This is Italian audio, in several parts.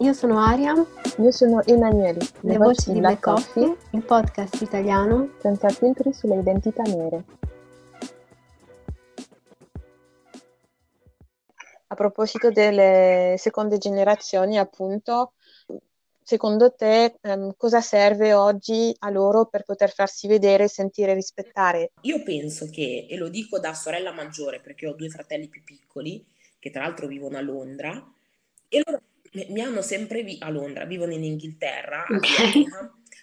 io sono Aria. Io sono Emanuele. Le, Le voci di Black Coffee, Coffee, il podcast italiano senza filtri sulle identità nere. A proposito delle seconde generazioni, appunto, secondo te ehm, cosa serve oggi a loro per poter farsi vedere, sentire, rispettare? Io penso che, e lo dico da sorella maggiore perché ho due fratelli più piccoli, che tra l'altro vivono a Londra, e loro mi hanno sempre visto a Londra, vivono in Inghilterra, okay.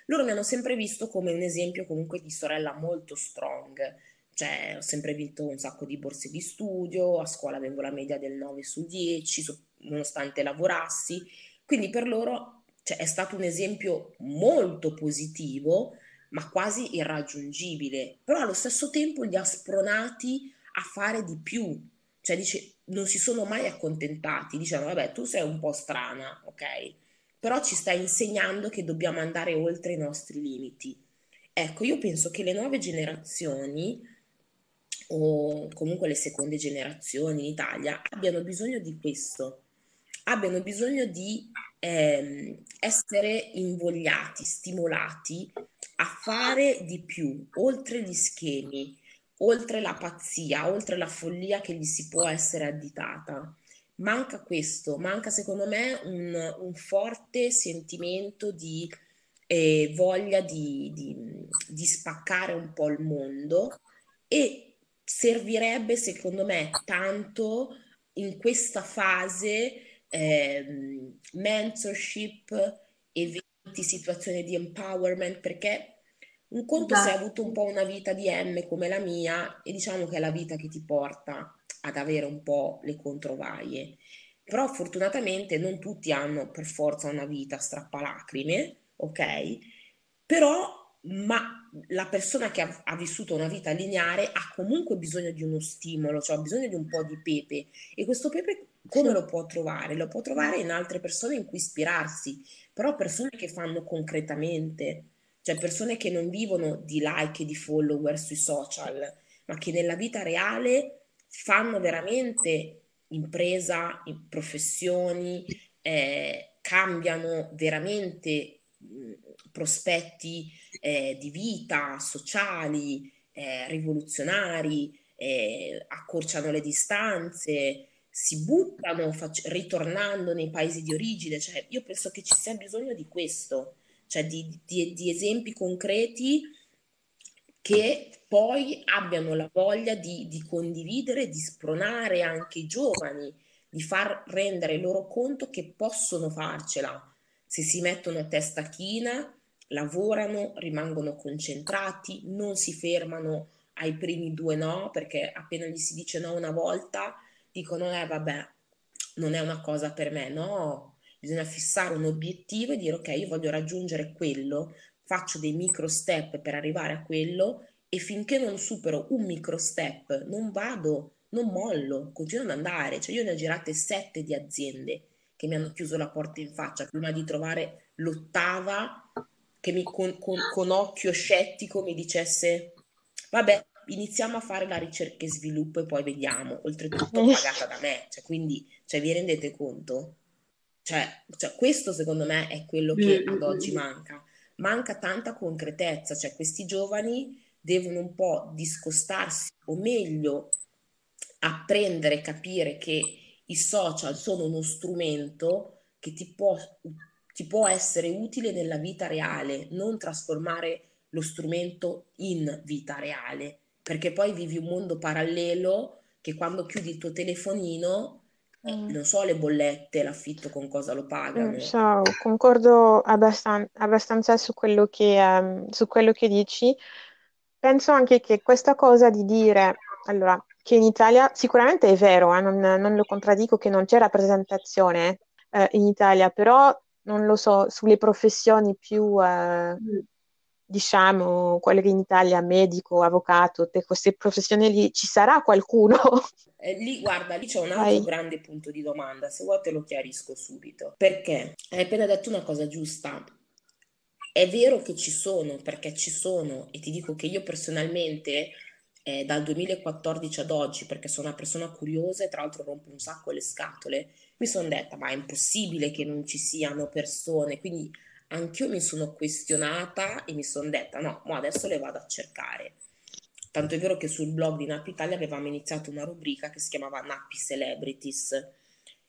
loro mi hanno sempre visto come un esempio comunque di sorella molto strong, cioè ho sempre vinto un sacco di borse di studio, a scuola avevo la media del 9 su 10, so, nonostante lavorassi, quindi per loro cioè, è stato un esempio molto positivo, ma quasi irraggiungibile, però allo stesso tempo li ha spronati a fare di più, cioè dice non si sono mai accontentati, dicevano vabbè tu sei un po' strana, ok? Però ci stai insegnando che dobbiamo andare oltre i nostri limiti. Ecco, io penso che le nuove generazioni o comunque le seconde generazioni in Italia abbiano bisogno di questo, abbiano bisogno di ehm, essere invogliati, stimolati a fare di più, oltre gli schemi, oltre la pazzia, oltre la follia che gli si può essere additata. Manca questo, manca secondo me un, un forte sentimento di eh, voglia di, di, di spaccare un po' il mondo e servirebbe secondo me tanto in questa fase eh, mentorship, eventi, situazioni di empowerment, perché un conto se hai avuto un po' una vita di M come la mia e diciamo che è la vita che ti porta ad avere un po' le controvaie. Però fortunatamente non tutti hanno per forza una vita strappalacrime, ok? Però ma la persona che ha, ha, vissuto una vita lineare ha comunque bisogno di uno stimolo, cioè ha bisogno di un po' di pepe e questo pepe come lo può trovare? Lo può trovare in altre persone in cui ispirarsi, però persone che fanno concretamente, cioè persone che non vivono di like e di follower sui social, ma che nella vita reale fanno veramente impresa, professioni, eh, cambiano veramente prospetti eh, di vita, sociali, eh, rivoluzionari, eh, accorciano le distanze, si buttano fac- ritornando nei paesi di origine. Cioè, io penso che ci sia bisogno di questo cioè di, di, di esempi concreti che poi abbiano la voglia di, di, condividere, di spronare anche i giovani, di far rendere loro conto che possono farcela. Se si mettono a testa china, lavorano, rimangono concentrati, non si fermano ai primi due no, perché appena gli si dice no una volta dicono eh vabbè, non è una cosa per me, no, bisogna fissare un obiettivo e dire ok, io voglio raggiungere quello, faccio dei micro step per arrivare a quello e finché non supero un micro step non vado, non mollo, continuo ad andare. Cioè io ne ho girate sette di aziende che mi hanno chiuso la porta in faccia prima di trovare l'ottava che mi, con, con, con occhio scettico mi dicesse vabbè iniziamo a fare la ricerca e sviluppo e poi vediamo, oltretutto pagata da me, cioè, quindi cioè, vi rendete conto? Cioè, cioè, questo secondo me è quello che ad oggi manca. Manca tanta concretezza, cioè questi giovani devono un po' discostarsi o meglio apprendere, capire che i social sono uno strumento che ti può, ti può essere utile nella vita reale, non trasformare lo strumento in vita reale, perché poi vivi un mondo parallelo che quando chiudi il tuo telefonino, eh, Mm. non so le bollette, l'affitto con cosa lo Mm, pagano. so, concordo abbastan- abbastanza su quello che, ehm, su quello che dici. Penso anche che questa cosa di dire, allora, che in Italia sicuramente è vero, eh, non, non lo contraddico che non c'è rappresentazione eh, in Italia, però non lo so, sulle professioni più, eh, diciamo, quelle che in Italia, medico, avvocato, te- queste professioni lì, ci sarà qualcuno? Eh, lì, guarda, lì c'è un altro Vai. grande punto di domanda, se vuoi te lo chiarisco subito. Perché hai appena detto una cosa giusta. È vero che ci sono, perché ci sono, e ti dico che io personalmente, eh, dal 2014 ad oggi, perché sono una persona curiosa e tra l'altro rompo un sacco le scatole, mi sono detta, ma è impossibile che non ci siano persone, quindi anch'io mi sono questionata e mi sono detta, no, ma adesso le vado a cercare. Tanto è vero che sul blog di Nappi Italia avevamo iniziato una rubrica che si chiamava Nappi Celebrities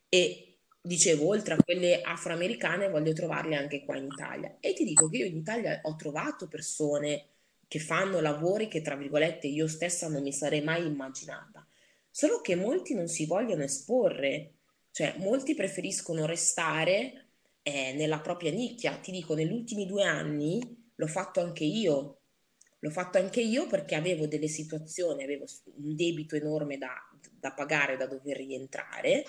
e dicevo, oltre a quelle afroamericane, voglio trovarle anche qua in Italia. E ti dico che io in Italia ho trovato persone che fanno lavori che, tra virgolette, io stessa non mi sarei mai immaginata. Solo che molti non si vogliono esporre, cioè molti preferiscono restare eh, nella propria nicchia. Ti dico, negli ultimi due anni l'ho fatto anche io. L'ho fatto anche io perché avevo delle situazioni, avevo un debito enorme da, da pagare, da dover rientrare,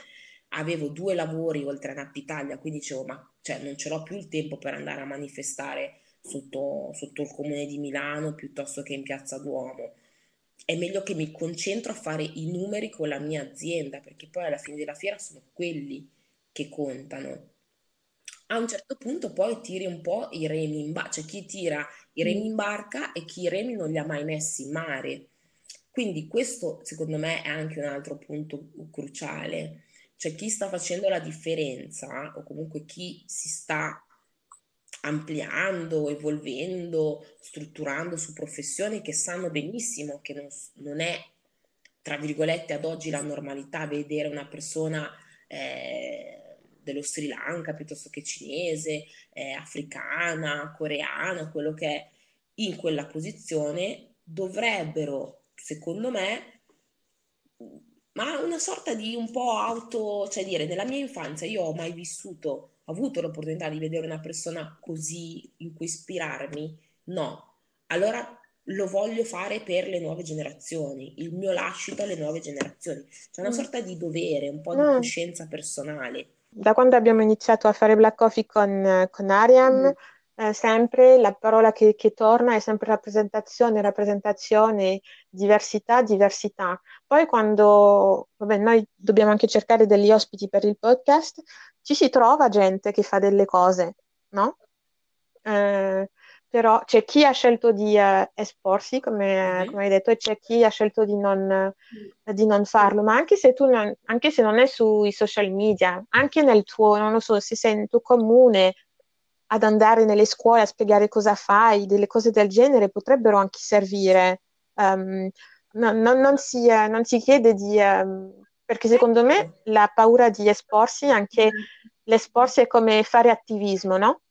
avevo due lavori oltre a Nappi Italia, quindi dicevo, ma cioè, non ce l'ho più il tempo per andare a manifestare sotto, sotto il comune di Milano piuttosto che in Piazza Duomo. È meglio che mi concentro a fare i numeri con la mia azienda, perché poi alla fine della fiera sono quelli che contano. A un certo punto poi tiri un po' i remi in barca, c'è chi tira i remi in barca e chi i remi non li ha mai messi in mare. Quindi questo secondo me è anche un altro punto cruciale. Cioè chi sta facendo la differenza o comunque chi si sta ampliando, evolvendo, strutturando su professioni che sanno benissimo che non, non è, tra virgolette, ad oggi la normalità vedere una persona eh, dello Sri Lanka piuttosto che cinese, eh, africana, coreana, quello che è in quella posizione, dovrebbero, secondo me, ma una sorta di un po' auto, cioè dire, nella mia infanzia io ho mai vissuto, ho avuto l'opportunità di vedere una persona così in cui ispirarmi? No. Allora lo voglio fare per le nuove generazioni, il mio lascito alle nuove generazioni. C'è una sorta di dovere, un po' di No. coscienza personale. Da quando abbiamo iniziato a fare Black Coffee con, con Ariam, eh, sempre la parola che, che torna è sempre rappresentazione, rappresentazione, diversità, diversità. Poi quando, vabbè, noi dobbiamo anche cercare degli ospiti per il podcast, ci si trova gente che fa delle cose, no? Eh, però c'è chi ha scelto di eh, esporsi, come, come hai detto, e c'è chi ha scelto di non, di non farlo, ma anche se tu non, anche se non è sui social media, anche nel tuo, non lo so, se sei nel tuo comune ad andare nelle scuole a spiegare cosa fai, delle cose del genere potrebbero anche servire. Um, no- no- non si, eh, non si chiede di, ehm, perché secondo me la paura di esporsi, anche l'esporsi è come fare attivismo, no?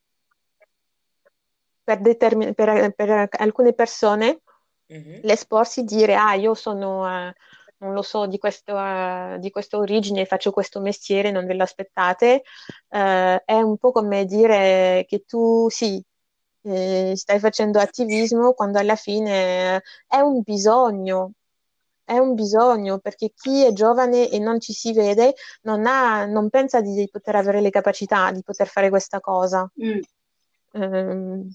Per, determin- per- per alcune persone Mhm. l'esporsi, dire, ah, io sono, eh, non lo so, di questo, eh, di questa origine, faccio questo mestiere, non ve lo aspettate, eh, è un po' come dire che tu, sì, eh, stai facendo attivismo quando alla fine è un bisogno, è un bisogno, perché chi è giovane e non ci si vede non ha, non pensa di poter avere le capacità di poter fare questa cosa. Mm. Ehm,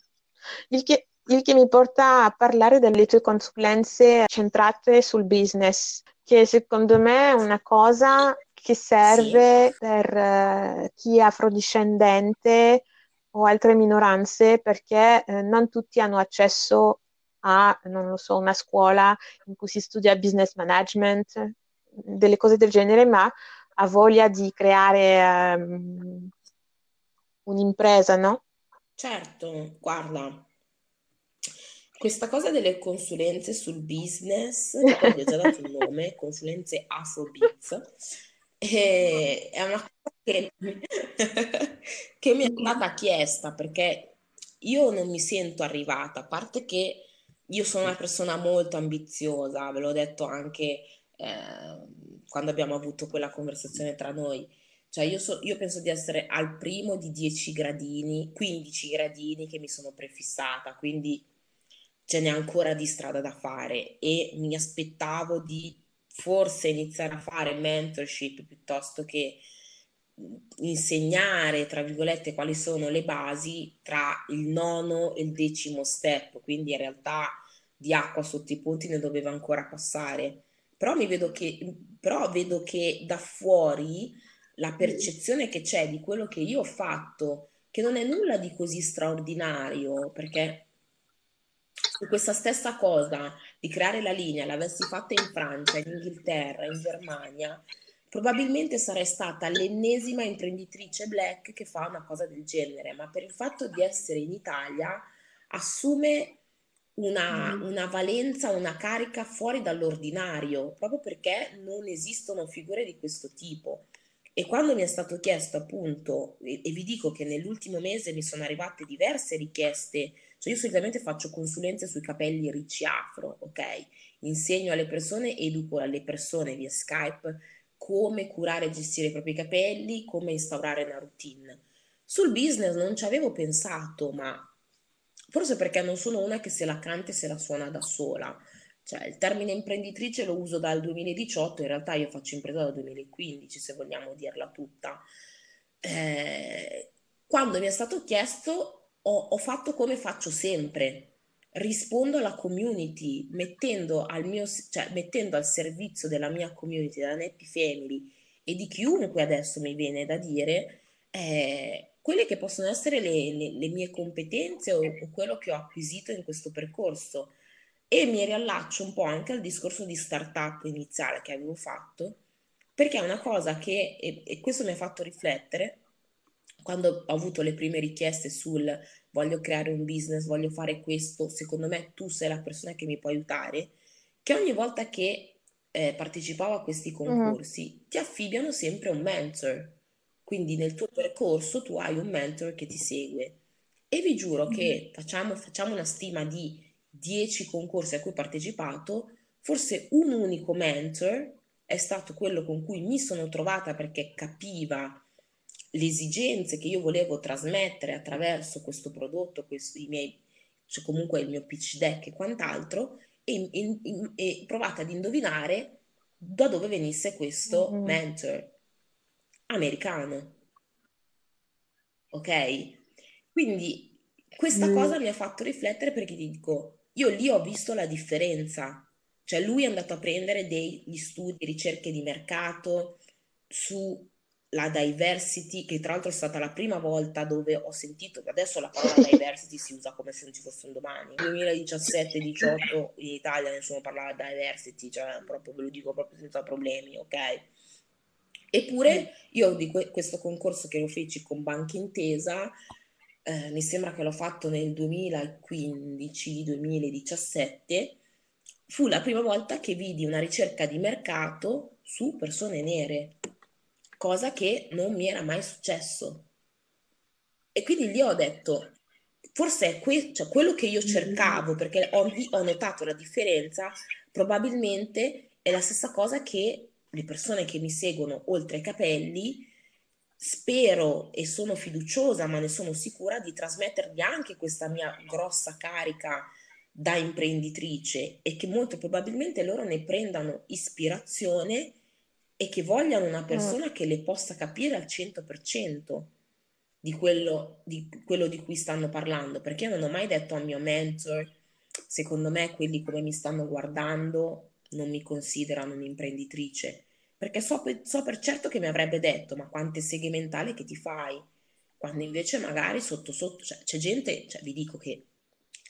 il che, il che mi porta a parlare delle tue consulenze centrate sul business, che secondo me è una cosa che serve per eh, chi è afrodiscendente o altre minoranze, perché eh, non tutti hanno accesso a, non lo so, una scuola in cui si studia business management, delle cose del genere, ma ha voglia di creare ehm, un'impresa, no? Certo, guarda, questa cosa delle consulenze sul business, che gli ho già dato un nome, consulenze Afrobiz, e è una cosa che, che mi è stata chiesta perché io non mi sento arrivata, a parte che io sono una persona molto ambiziosa, ve l'ho detto anche eh, quando abbiamo avuto quella conversazione tra noi. Cioè io, so, io penso di essere al primo di 10 gradini, 15 gradini che mi sono prefissata, quindi ce n'è ancora di strada da fare e mi aspettavo di forse iniziare a fare mentorship piuttosto che insegnare, tra virgolette, quali sono le basi tra il nono e il decimo step, quindi in realtà di acqua sotto i ponti ne doveva ancora passare. Però, mi vedo che, però vedo che da fuori la percezione che c'è di quello che io ho fatto, che non è nulla di così straordinario, perché se questa stessa cosa di creare la linea l'avessi fatta in Francia, in Inghilterra, in Germania, probabilmente sarei stata l'ennesima imprenditrice black che fa una cosa del genere, ma per il fatto di essere in Italia assume una, mm. una, valenza, una carica fuori dall'ordinario, proprio perché non esistono figure di questo tipo. E quando mi è stato chiesto appunto, e, e vi dico che nell'ultimo mese mi sono arrivate diverse richieste, cioè io solitamente faccio consulenze sui capelli ricci afro, ok? Insegno alle persone, educo alle persone via Skype come curare e gestire i propri capelli, come instaurare una routine. Sul business non ci avevo pensato, ma forse perché non sono una che se la canta e se la suona da sola. Cioè, il termine imprenditrice lo uso dal 2018, in realtà io faccio impresa dal 2015, se vogliamo dirla tutta. Eh, quando mi è stato chiesto, ho, ho fatto come faccio sempre, rispondo alla community mettendo al, mio, cioè, mettendo al servizio della mia community, della Happy Family e di chiunque adesso mi viene da dire eh, quelle che possono essere le, le, le mie competenze o, o, quello che ho acquisito in questo percorso. E mi riallaccio un po' anche al discorso di startup iniziale che avevo fatto, perché è una cosa che, e, e questo mi ha fatto riflettere, quando ho avuto le prime richieste sul voglio creare un business, voglio fare questo, secondo me tu sei la persona che mi può aiutare, che ogni volta che eh, partecipavo a questi concorsi uh-huh. ti affibbiano sempre un mentor. Quindi nel tuo percorso tu hai un mentor che ti segue. E vi giuro uh-huh. che facciamo, facciamo una stima di 10 concorsi a cui ho partecipato, forse un unico mentor è stato quello con cui mi sono trovata perché capiva le esigenze che io volevo trasmettere attraverso questo prodotto, i miei, cioè comunque il mio pitch deck e quant'altro, e, e, e provate ad indovinare da dove venisse questo mm-hmm. mentor americano. Ok? Quindi questa mm. cosa mi ha fatto riflettere perché ti dico, io lì ho visto la differenza. Cioè lui è andato a prendere degli studi, ricerche di mercato su la diversity, che tra l'altro è stata la prima volta dove ho sentito, adesso la parola diversity si usa come se non ci fosse un domani. Nel 2017-18 in Italia nessuno parlava di diversity, cioè proprio ve lo dico proprio senza problemi, ok? Eppure io di que- questo concorso che lo feci con Banca Intesa, eh, mi sembra che l'ho fatto nel 2015-2017, fu la prima volta che vidi una ricerca di mercato su persone nere cosa che non mi era mai successo. E quindi lì ho detto, forse è que- cioè, quello che io mm-hmm. cercavo, perché ho, ho notato la differenza, probabilmente è la stessa cosa che le persone che mi seguono oltre ai capelli, spero e sono fiduciosa, ma ne sono sicura di trasmettergli anche questa mia grossa carica da imprenditrice e che molto probabilmente loro ne prendano ispirazione e che vogliano una persona mm. che le possa capire al 100% di quello, di quello di cui stanno parlando, perché io non ho mai detto al mio mentor, secondo me quelli come mi stanno guardando non mi considerano un'imprenditrice, perché so per, so per certo che mi avrebbe detto, ma quante seghe mentali che ti fai, quando invece magari sotto sotto, cioè, c'è gente, cioè, vi dico che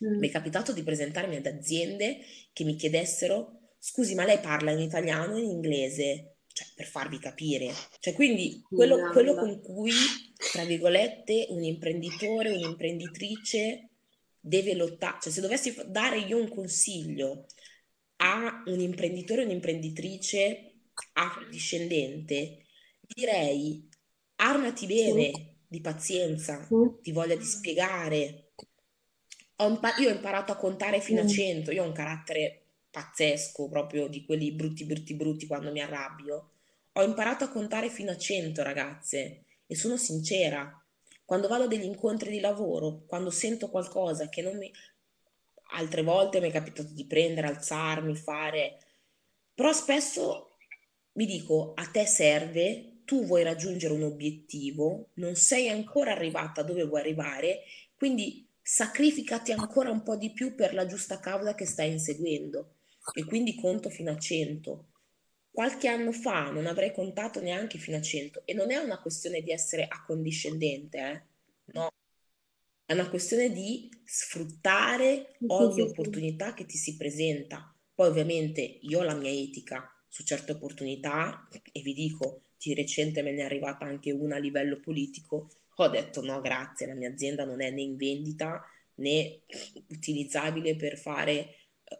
mm. mi è capitato di presentarmi ad aziende che mi chiedessero, scusi, ma lei parla in italiano o in inglese? cioè, per farvi capire. Cioè, quindi quello, quello con cui, tra virgolette, un imprenditore, un'imprenditrice deve lottare, cioè se dovessi dare io un consiglio a un imprenditore o un'imprenditrice afrodiscendente, direi armati bene sì. di pazienza, sì. di voglia di spiegare. Ho impa- io ho imparato a contare fino a 100, io ho un carattere pazzesco, proprio di quelli brutti, brutti, brutti quando mi arrabbio, ho imparato a contare fino a 100 ragazze e sono sincera. Quando vado a degli incontri di lavoro, quando sento qualcosa che non mi... Altre volte mi è capitato di prendere, alzarmi, fare... Però spesso mi dico, a te serve, tu vuoi raggiungere un obiettivo, non sei ancora arrivata dove vuoi arrivare, quindi sacrificati ancora un po' di più per la giusta causa che stai inseguendo. E quindi conto fino a 100. Qualche anno fa non avrei contato neanche fino a 100 e non è una questione di essere accondiscendente, eh? no, è una questione di sfruttare ogni opportunità che ti si presenta. Poi ovviamente io ho la mia etica su certe opportunità e vi dico, di recente me ne è arrivata anche una a livello politico, ho detto no grazie, la mia azienda non è né in vendita né utilizzabile per fare eh,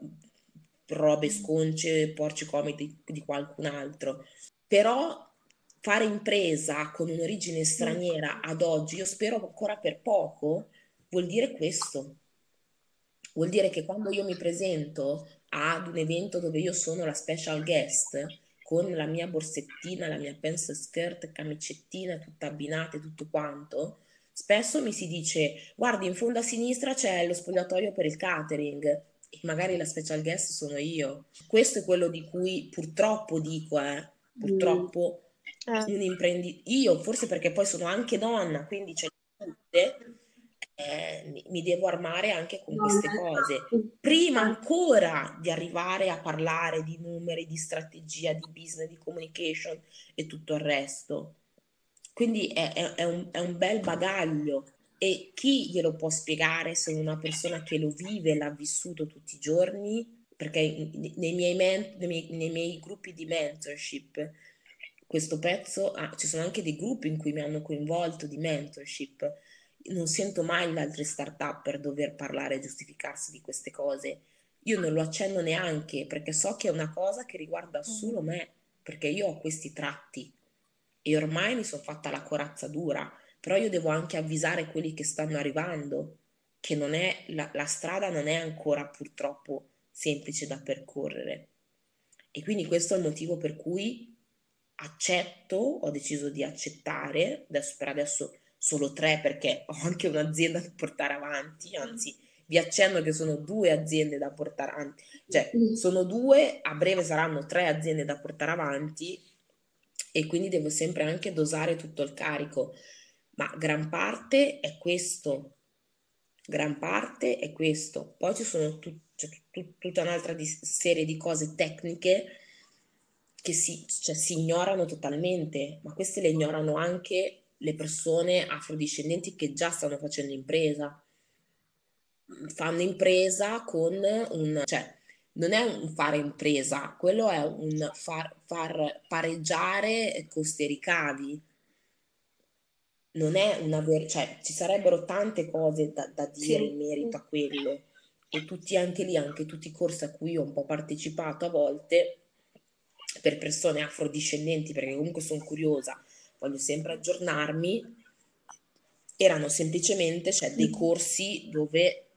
robe sconce, porci come di, di qualcun altro. Però fare impresa con un'origine straniera ad oggi, io spero ancora per poco, vuol dire questo. Vuol dire che quando io mi presento ad un evento dove io sono la special guest, con la mia borsettina, la mia pencil skirt, camicettina, tutta abbinata e tutto quanto, spesso mi si dice, guardi, in fondo a sinistra c'è lo spogliatoio per il catering e magari la special guest sono io. Questo è quello di cui purtroppo dico, eh, purtroppo mm. un imprenditore, io forse perché poi sono anche donna, quindi c'è tutte, eh, mi devo armare anche con queste cose. Prima ancora di arrivare a parlare di numeri, di strategia, di business, di communication e tutto il resto. Quindi è, è, è, un, è un bel bagaglio e chi glielo può spiegare se una persona che lo vive, l'ha vissuto tutti i giorni? Perché nei miei, men- nei miei, nei miei gruppi di mentorship, questo pezzo, ah, ci sono anche dei gruppi in cui mi hanno coinvolto di mentorship. Non sento mai gli altri start-up per dover parlare e giustificarsi di queste cose. Io non lo accenno neanche perché so che è una cosa che riguarda solo me, perché io ho questi tratti e ormai mi sono fatta la corazza dura però io devo anche avvisare quelli che stanno arrivando che non è, la, la strada non è ancora purtroppo semplice da percorrere. E quindi questo è il motivo per cui accetto, ho deciso di accettare, adesso per adesso solo tre perché ho anche un'azienda da portare avanti, anzi vi accenno che sono due aziende da portare avanti, cioè sono due, a breve saranno tre aziende da portare avanti e quindi devo sempre anche dosare tutto il carico. Ma gran parte è questo, gran parte è questo. Poi ci sono tut- c'è tut- tutta un'altra di- serie di cose tecniche che si, cioè, si ignorano totalmente, ma queste le ignorano anche le persone afrodiscendenti che già stanno facendo impresa. Fanno impresa con un... cioè, non è un fare impresa, quello è un far, far pareggiare costi e ricavi non è una vera, cioè ci sarebbero tante cose da, da dire sì. in merito a quello e tutti anche lì, anche tutti i corsi a cui ho un po' partecipato a volte per persone afrodiscendenti, perché comunque sono curiosa, voglio sempre aggiornarmi, erano semplicemente cioè, dei corsi dove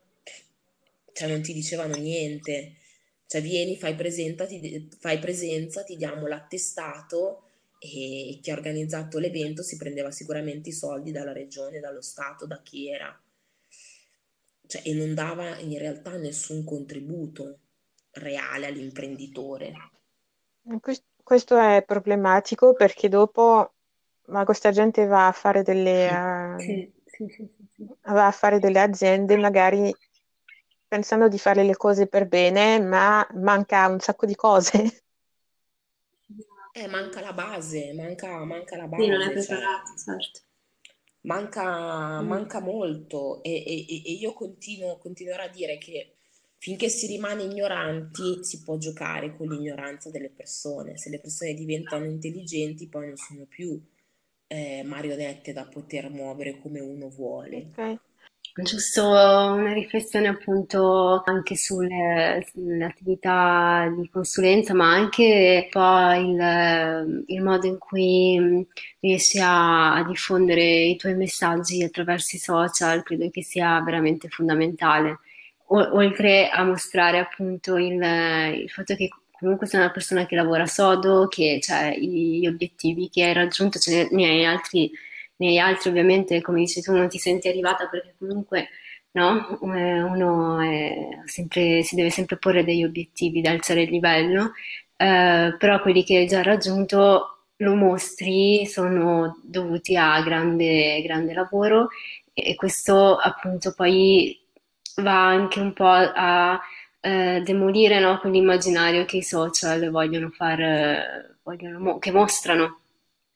cioè, non ti dicevano niente, cioè vieni, fai, presenta, ti, fai presenza, ti diamo l'attestato e chi ha organizzato l'evento si prendeva sicuramente i soldi dalla regione, dallo Stato, da chi era, cioè, e non dava in realtà nessun contributo reale all'imprenditore. Questo è problematico perché dopo ma questa gente va a fare delle, uh, sì, sì, sì, va a fare delle aziende magari pensando di fare le cose per bene, ma manca un sacco di cose. Eh, manca la base, manca, manca la base. Sì, non è cioè, preparato, certo. manca, Mm. manca molto e, e- e- e io continuo, continuerò a dire che finché si rimane ignoranti si può giocare con l'ignoranza delle persone. Se le persone diventano intelligenti poi non sono più eh, marionette da poter muovere come uno vuole. Ok. Giusto una riflessione appunto anche sulle, sulle attività di consulenza, ma anche poi il, il modo in cui mh, riesci a, a diffondere i tuoi messaggi attraverso i social, credo che sia veramente fondamentale. oltre a mostrare appunto il, il fatto che comunque sei una persona che lavora sodo, che cioè, gli obiettivi che hai raggiunto, ce ne, hai altri, ne altri ovviamente, come dici tu, non ti senti arrivata perché comunque no? Eh, uno sempre, si deve sempre porre degli obiettivi da alzare il livello, eh, però quelli che hai già raggiunto lo mostri sono dovuti a grande, grande lavoro e questo appunto poi va anche un po' a eh, demolire no, quell'immaginario che i social vogliono far, eh, vogliono, che mostrano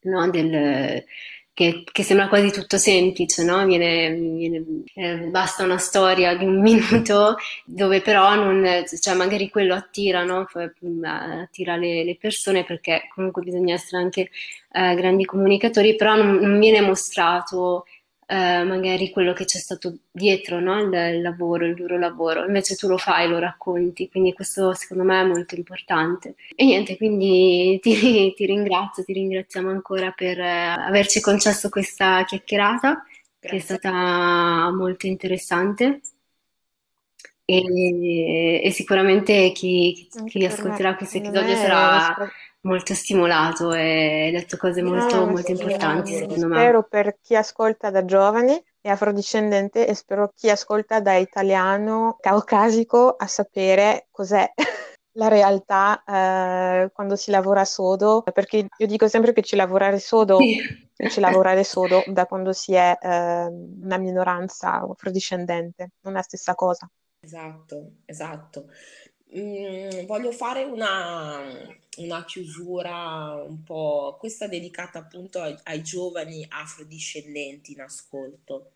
no, del, che, che, sembra quasi tutto semplice, no? Viene, viene, eh, basta una storia di un minuto dove però non, cioè magari quello attira, no? attira le, le, persone perché comunque bisogna essere anche eh, grandi comunicatori, però non, non viene mostrato eh, magari quello che c'è stato dietro, no? il, il, lavoro, il duro lavoro, invece tu lo fai, lo racconti, quindi questo secondo me è molto importante. E niente, quindi ti, ti ringrazio, ti ringraziamo ancora per eh, averci concesso questa chiacchierata, Grazie. che è stata molto interessante. E, e sicuramente chi, chi ascolterà questo episodio sarà molto stimolato e hai detto cose molto, no, molto importanti, secondo me. Spero per chi ascolta da giovani e afrodiscendente e spero chi ascolta da italiano caucasico a sapere cos'è la realtà eh, quando si lavora sodo, perché io dico sempre che ci lavorare sodo, sì. ci lavorare sodo da quando si è eh, una minoranza afrodiscendente, non è la stessa cosa. Esatto, esatto. Mm, voglio fare una, una chiusura un po', questa dedicata appunto ai, ai giovani afrodiscendenti in ascolto.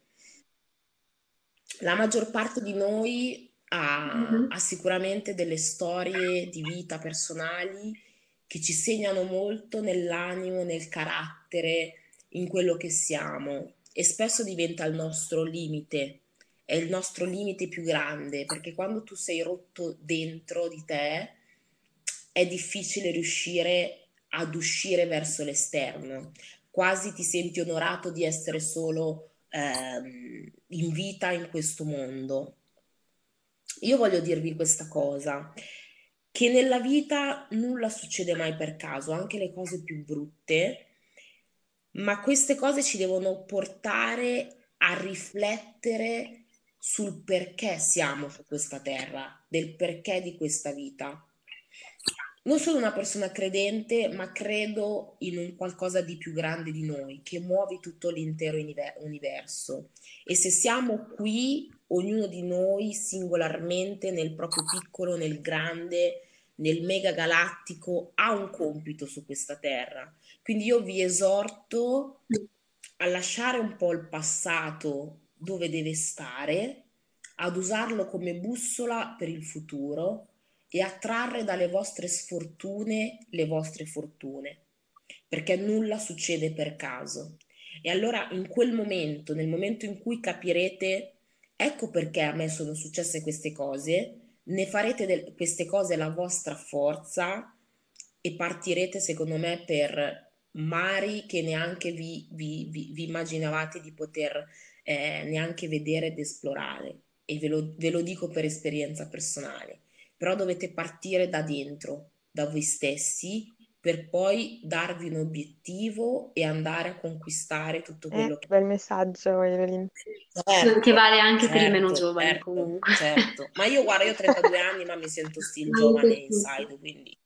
La maggior parte di noi ha, mm-hmm. ha sicuramente delle storie di vita personali che ci segnano molto nell'animo, nel carattere, in quello che siamo e spesso diventa il nostro limite, è il nostro limite più grande, perché quando tu sei rotto dentro di te, è difficile riuscire ad uscire verso l'esterno, quasi ti senti onorato di essere solo ehm, in vita in questo mondo. Io voglio dirvi questa cosa, che nella vita nulla succede mai per caso, anche le cose più brutte, ma queste cose ci devono portare a riflettere sul perché siamo su questa terra, del perché di questa vita non sono una persona credente, ma credo in un qualcosa di più grande di noi, che muove tutto l'intero universo. E se siamo qui, ognuno di noi singolarmente, nel proprio piccolo, nel grande, nel mega galattico, ha un compito su questa terra. Quindi io vi esorto a lasciare un po' il passato dove deve stare, ad usarlo come bussola per il futuro e attrarre dalle vostre sfortune le vostre fortune, perché nulla succede per caso. E allora in quel momento, nel momento in cui capirete, ecco perché a me sono successe queste cose, ne farete del- queste cose la vostra forza e partirete, secondo me, per mari che neanche vi, vi, vi, vi immaginavate di poter eh, neanche vedere ed esplorare. E ve lo, ve lo dico per esperienza personale però dovete partire da dentro, da voi stessi, per poi darvi un obiettivo e andare a conquistare tutto eh, quello eh, che... Bel messaggio, Evelyn. Certo, che vale anche certo, per i meno certo, giovani certo, comunque. Certo, ma io guarda, io ho 32 anni ma mi sento still giovane inside, quindi...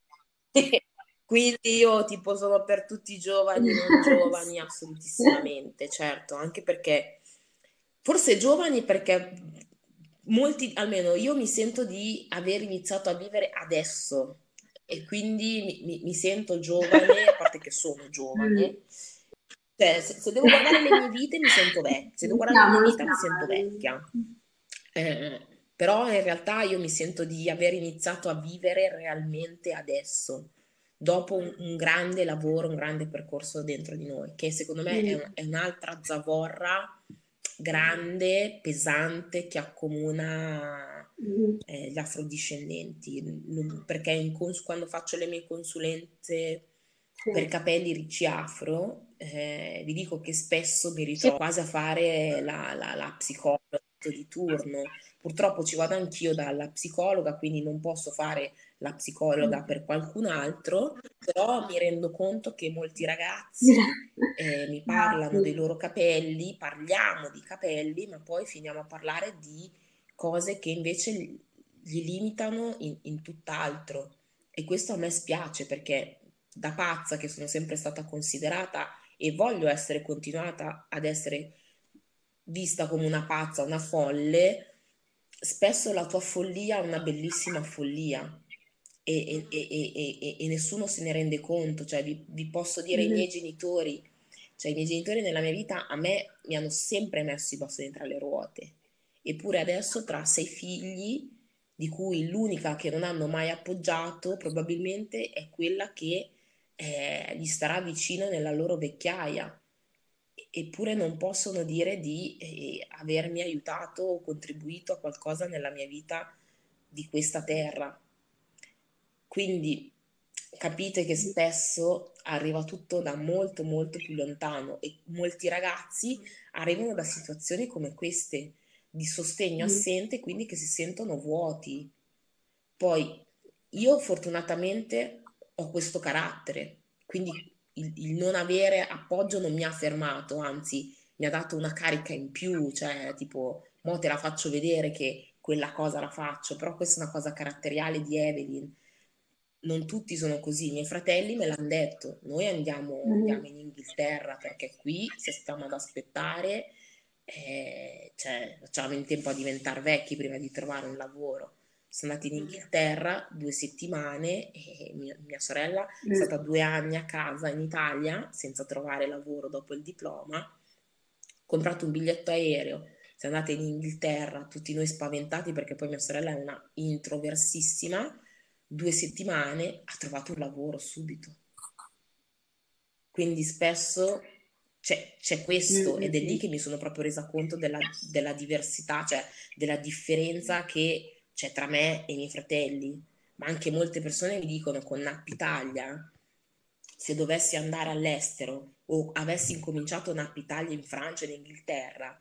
quindi io tipo sono per tutti i giovani, non giovani assolutissimamente, certo, anche perché... Forse giovani perché molti, almeno io mi sento di aver iniziato a vivere adesso e quindi mi, mi, mi sento giovane, a parte che sono giovane. Cioè, se, se, devo guardare le mie vite mi sento vecchia, se devo guardare la mia vita mi sento vecchia. Eh, però in realtà io mi sento di aver iniziato a vivere realmente adesso, dopo un, un grande lavoro, un grande percorso dentro di noi, che secondo me è, un, è un'altra zavorra grande, pesante che accomuna mm-hmm. eh, gli afrodiscendenti, perché in cons- quando faccio le mie consulenze per capelli ricci afro, eh, vi dico che spesso mi ritrovo quasi a fare la, la, la psicologa di turno. Purtroppo ci vado anch'io dalla psicologa, quindi non posso fare la psicologa per qualcun altro, però mi rendo conto che molti ragazzi eh, mi parlano dei loro capelli, parliamo di capelli, ma poi finiamo a parlare di cose che invece li limitano in, in tutt'altro. E questo a me spiace perché da pazza che sono sempre stata considerata e voglio essere continuata ad essere vista come una pazza, una folle, spesso la tua follia è una bellissima follia e, e, e, nessuno se ne rende conto, cioè vi, vi posso dire mm-hmm. i miei genitori, cioè i miei genitori nella mia vita a me mi hanno sempre messo i bastoni tra le ruote, eppure adesso tra sei figli, di cui l'unica che non hanno mai appoggiato probabilmente è quella che eh, gli starà vicino nella loro vecchiaia eppure non possono dire di eh, avermi aiutato o contribuito a qualcosa nella mia vita di questa terra. Quindi capite che spesso arriva tutto da molto molto più lontano e molti ragazzi arrivano da situazioni come queste di sostegno assente, quindi che si sentono vuoti. Poi io fortunatamente ho questo carattere, quindi il, il, non avere appoggio non mi ha fermato, anzi mi ha dato una carica in più, cioè tipo, mo te la faccio vedere che quella cosa la faccio, però questa è una cosa caratteriale di Evelyn. Non tutti sono così, i miei fratelli me l'hanno detto, noi andiamo, mm. andiamo in Inghilterra perché qui se stiamo ad aspettare, eh, cioè, facciamo in tempo a diventare vecchi prima di trovare un lavoro. Sono andata in Inghilterra due settimane e mia, mia sorella è stata due anni a casa in Italia senza trovare lavoro dopo il diploma, ha comprato un biglietto aereo, siamo andate in Inghilterra, tutti noi spaventati perché poi mia sorella è una introversissima, due settimane ha trovato un lavoro subito. Quindi spesso c'è, c'è questo ed è lì che mi sono proprio resa conto della, della diversità, cioè della differenza che cioè tra me e i miei fratelli, ma anche molte persone mi dicono con Nap Italia, se dovessi andare all'estero o avessi incominciato Nap Italia in Francia e in Inghilterra,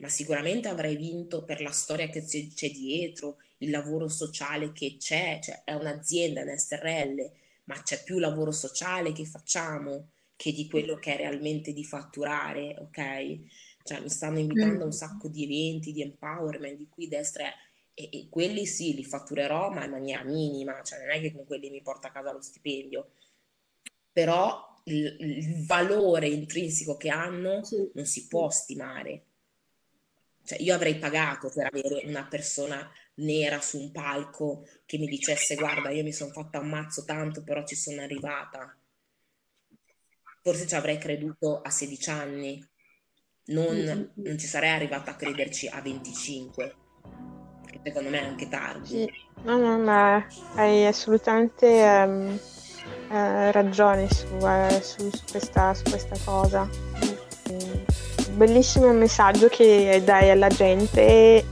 ma sicuramente avrei vinto per la storia che c'è, dietro, il lavoro sociale che c'è, cioè è un'azienda, un SRL, ma c'è più lavoro sociale che facciamo che di quello che è realmente di fatturare, ok? Cioè mi stanno invitando a un sacco di eventi, di empowerment, di cui destra è e, e, quelli sì, li fatturerò, ma in maniera minima, cioè non è che con quelli mi porta a casa lo stipendio, però il, il valore intrinseco che hanno sì. non si può stimare. Cioè, io avrei pagato per avere una persona nera su un palco che mi dicesse guarda, io mi sono fatta ammazzo tanto, però ci sono arrivata. Forse ci avrei creduto a 16 anni, non, non ci sarei arrivata a crederci a 25 secondo me è anche tardi. Sì. No, no, ma hai assolutamente um, eh, ragione su, eh, su, su, questa, su, questa, cosa. Bellissimo messaggio che dai alla gente.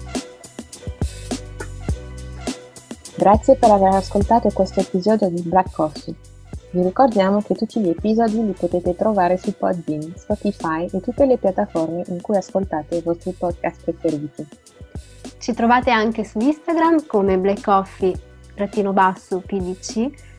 Grazie per aver ascoltato questo episodio di Black Coffee. Vi ricordiamo che tutti gli episodi li potete trovare su Podbean, Spotify e tutte le piattaforme in cui ascoltate i vostri podcast preferiti. Ci trovate anche su Instagram come blackcoffee-pdc